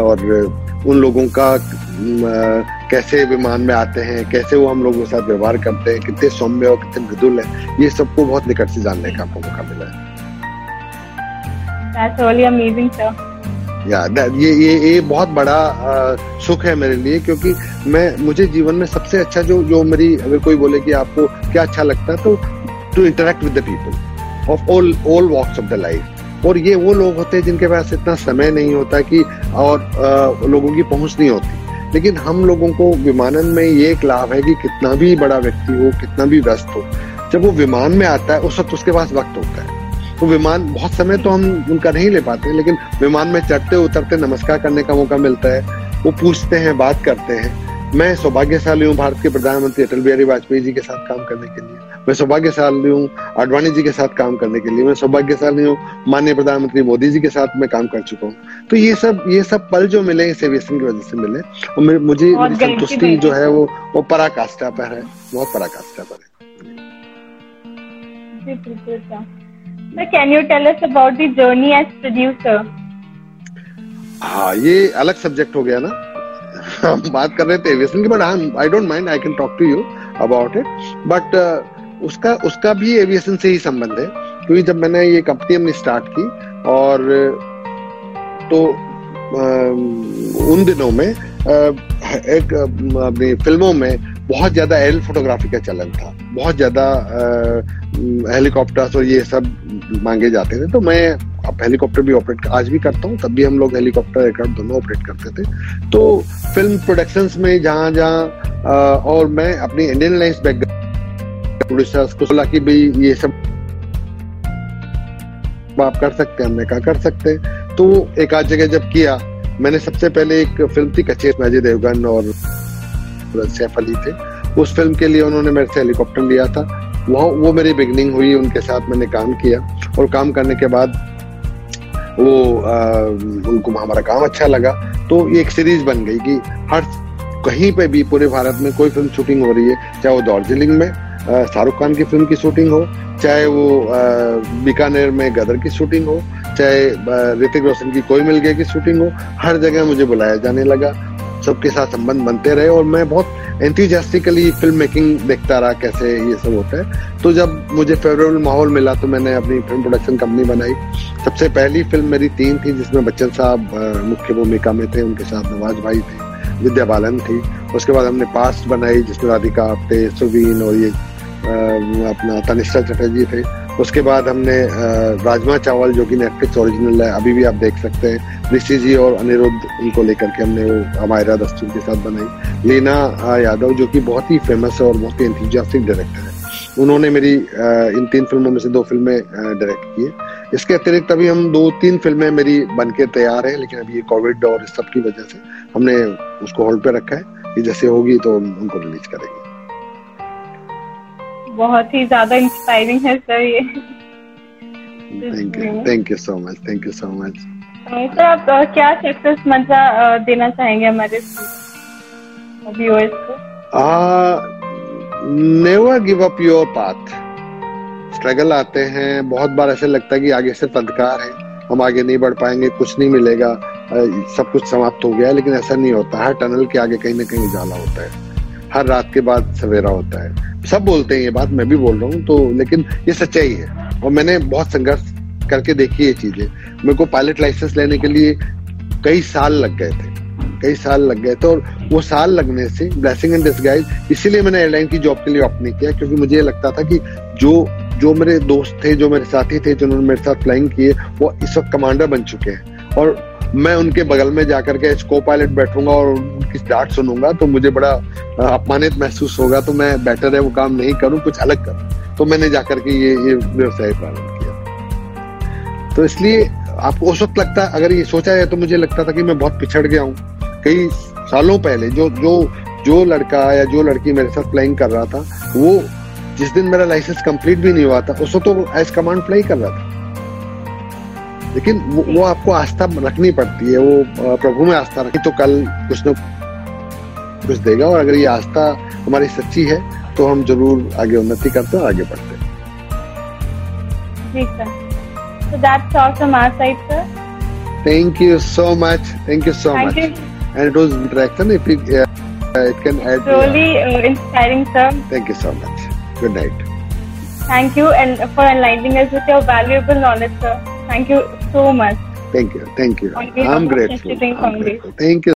और उन लोगों का कैसे विमान में आते हैं कैसे वो हम लोगों के साथ व्यवहार करते हैं कितने सौम्य और कितने मृदुल है ये सबको बहुत निकट से जानने का आपको मौका मिला है
That's really amazing, sir.
या ये ये ये बहुत बड़ा आ, सुख है मेरे लिए क्योंकि मैं मुझे जीवन में सबसे अच्छा जो जो मेरी अगर कोई बोले कि आपको क्या अच्छा लगता है तो to interact with the people of all all walks of the life और ये वो लोग होते हैं जिनके पास इतना समय नहीं होता कि और आ, लोगों की पहुँच नहीं होती। लेकिन हम लोगों को विमानन में ये एक लाभ है कि कितना भी बड़ा व्यक्ति हो कितना भी व्यस्त हो जब वो विमान में आता है उस वक्त उसके पास वक्त होता है। तो विमान बहुत समय तो हम उनका नहीं ले पाते लेकिन विमान में चढ़ते उतरते नमस्कार करने का मौका मिलता है वो पूछते हैं बात करते हैं। मैं सौभाग्यशाली हूँ भारत के प्रधानमंत्री अटल बिहारी वाजपेयी जी के साथ काम करने के लिए। मैं सौभाग्यशाली हूँ आडवाणी जी के साथ काम करने के लिए। मैं सौभाग्यशाली हूँ माननीय प्रधानमंत्री मोदी जी के साथ मैं काम कर चुका हूँ। तो ये सब ये सब पल जो मिले इस एविएशन की वजह से मिले और मुझे संतुष्टि जो है। वो वो पराकाष्ठा पर है बहुत पराकाष्ठा पर
है। प्रोड्यूसर
हाँ ये अलग सब्जेक्ट हो गया ना। हम बात कर रहे थे एविएशन की but I don't mind I can talk to you about it but उसका उसका भी एविएशन से ही संबंध है, क्योंकि जब मैंने ये कंपनी हमने स्टार्ट की और तो उन दिनों में एक, अपनी फ़िल्मों में बहुत ज़्यादा एल फोटोग्राफी का चलन था, बहुत ज़्यादा हेलीकॉप्टर्स और ये सब मांगे जाते थे तो मैं अब हेलीकॉप्टर भी ऑपरेट आज भी करता हूँ, तब भी हम लोग हेलीकॉप्टर एयरक्राफ्ट दोनों ऑपरेट करते थे। तो फ़िल्म प्रोडक्शंस में जहाँ जहाँ और मैं अपनी इंडियन लाइन्स बैकग्राउंड प्रोड्यूसर्स को बोला कि भाई ये सब आप कर सकते हैं हमने कहा कर सकते हैं। तो एक आध जगह जब किया मैंने सबसे पहले एक फ़िल्म थी कच्चे अजय देवगन और सैफ अली थे। उस फ़िल्म के लिए उन्होंने मेरे से हेलीकॉप्टर लिया था। वो वो मेरी बिगनिंग हुई उनके साथ मैंने काम किया। और काम करने के बाद वो आ, उनको हमारा काम अच्छा लगा। तो ये एक सीरीज़ बन गई कि हर कहीं पे भी पूरे भारत में कोई फ़िल्म शूटिंग हो रही है चाहे वो दार्जिलिंग में शाहरुख खान की फ़िल्म की शूटिंग हो, चाहे वो बीकानेर में गदर की शूटिंग हो, चाहे ऋतिक रोशन की कोई मिल गया की शूटिंग हो, हर जगह मुझे बुलाया जाने लगा। सबके साथ संबंध बनते रहे और मैं बहुत एंथुजियास्टिकली फ़िल्म मेकिंग देखता रहा कैसे ये सब होता है। तो जब मुझे फेवरेबल माहौल मिला तो मैंने अपनी फ़िल्म प्रोडक्शन कंपनी बनाई। सबसे पहली फ़िल्म मेरी तीन थी, जिसमें बच्चन साहब मुख्य भूमिका में थे, उनके साथ नवाज़ भाई थे, विद्या बालन थी। उसके बाद हमने पास्ट बनाई, जिसमें राधिका, आप्टे, सुवीन और ये अपना तनिष्ठा चटर्जी थे। उसके बाद हमने राजमा चावल जो कि नेटफ्लिक्स ओरिजिनल है, अभी भी आप देख सकते हैं। ऋषि जी और अनिरुद्ध उनको लेकर के हमने वो अमायरा दस्तूर के साथ बनाई। लीना यादव, जो कि बहुत ही फ़ेमस है और बहुत ही एंथुजियास्टिक डायरेक्टर है। उन्होंने मेरी इन तीन फ़िल्मों में से दो फ़िल्में डायरेक्ट किए इसके अतिरिक्त अभी हम दो तीन फ़िल्में मेरी बन के तैयार हैं, लेकिन अभी ये कोविड और इस सब की वजह से हमने उसको होल्ड पे रखा है कि जैसे होगी तो हम उनको रिलीज़ करेंगे।
बहुत ही ज़्यादा इंस्पायरिंग है सर ये।
Thank you thank you so much thank you so much
sir आप क्या सक्सेस मंत्र देना चाहेंगे हमारे व्यूअर्स को?
Never give up your path struggle आते हैं बहुत बार ऐसे लगता है कि आगे सिर्फ़ अंधकार है हम आगे नहीं बढ़ पाएँगे कुछ नहीं मिलेगा सब कुछ समाप्त हो गया लेकिन ऐसा नहीं होता हर टनल के आगे कहीं ना कहीं उजाला होता है। हर रात के बाद सवेरा होता है। सब बोलते हैं, ये बात मैं भी बोल रहा हूँ तो लेकिन ये सच्चाई है। और मैंने बहुत संघर्ष करके देखी ये चीज़ें। मेरे को पायलट लाइसेंस लेने के लिए कई साल लग गए थे। कई साल लग गए थे और वो साल लगने से ब्लेसिंग एंड डिसगाइज इसीलिए मैंने एयरलाइन की जॉब के लिए ऑप्ट नहीं किया, क्योंकि मुझे लगता था कि जो जो मेरे दोस्त थे, जो मेरे साथी थे, जिन्होंने मेरे साथ फ्लाइंग किए वो इस वक्त कमांडर बन चुके हैं। और मैं उनके बगल में जाकर के को पायलट बैठूँगा और उनकी डांट सुनूँगा तो मुझे बड़ा अपमानित महसूस होगा तो मैं बेटर है, वो काम नहीं करूँ, कुछ अलग करूँ। तो मैंने जाकर के ये ये व्यवसाय प्रारंभ किया। तो इसलिए आपको उस वक्त लगता, अगर ये सोचा है तो मुझे लगता था कि मैं बहुत पिछड़ गया हूँ। कई सालों पहले जो जो जो लड़का या जो लड़की मेरे साथ फ्लाइंग कर रहा था, वो जिस दिन मेरा लाइसेंस कंप्लीट भी नहीं हुआ था, उस वक्त तो एज कमांड फ्लाई कर रहा था। लेकिन वो, वो आपको आस्था रखनी पड़ती है वो प्रभु में आस्था रखी तो कल कुछ न कुछ देगा और अगर ये आस्था हमारी सच्ची है तो हम ज़रूर आगे उन्नति करते हैं आगे बढ़ते हैं। Thank you so much thank you so much and it was interaction if it can add
inspiring sir
thank you so much good night
thank you and for enlightening us with your valuable knowledge sir thank you so much.
Thank you. Thank you. I'm grateful. I'm grateful. Thank you.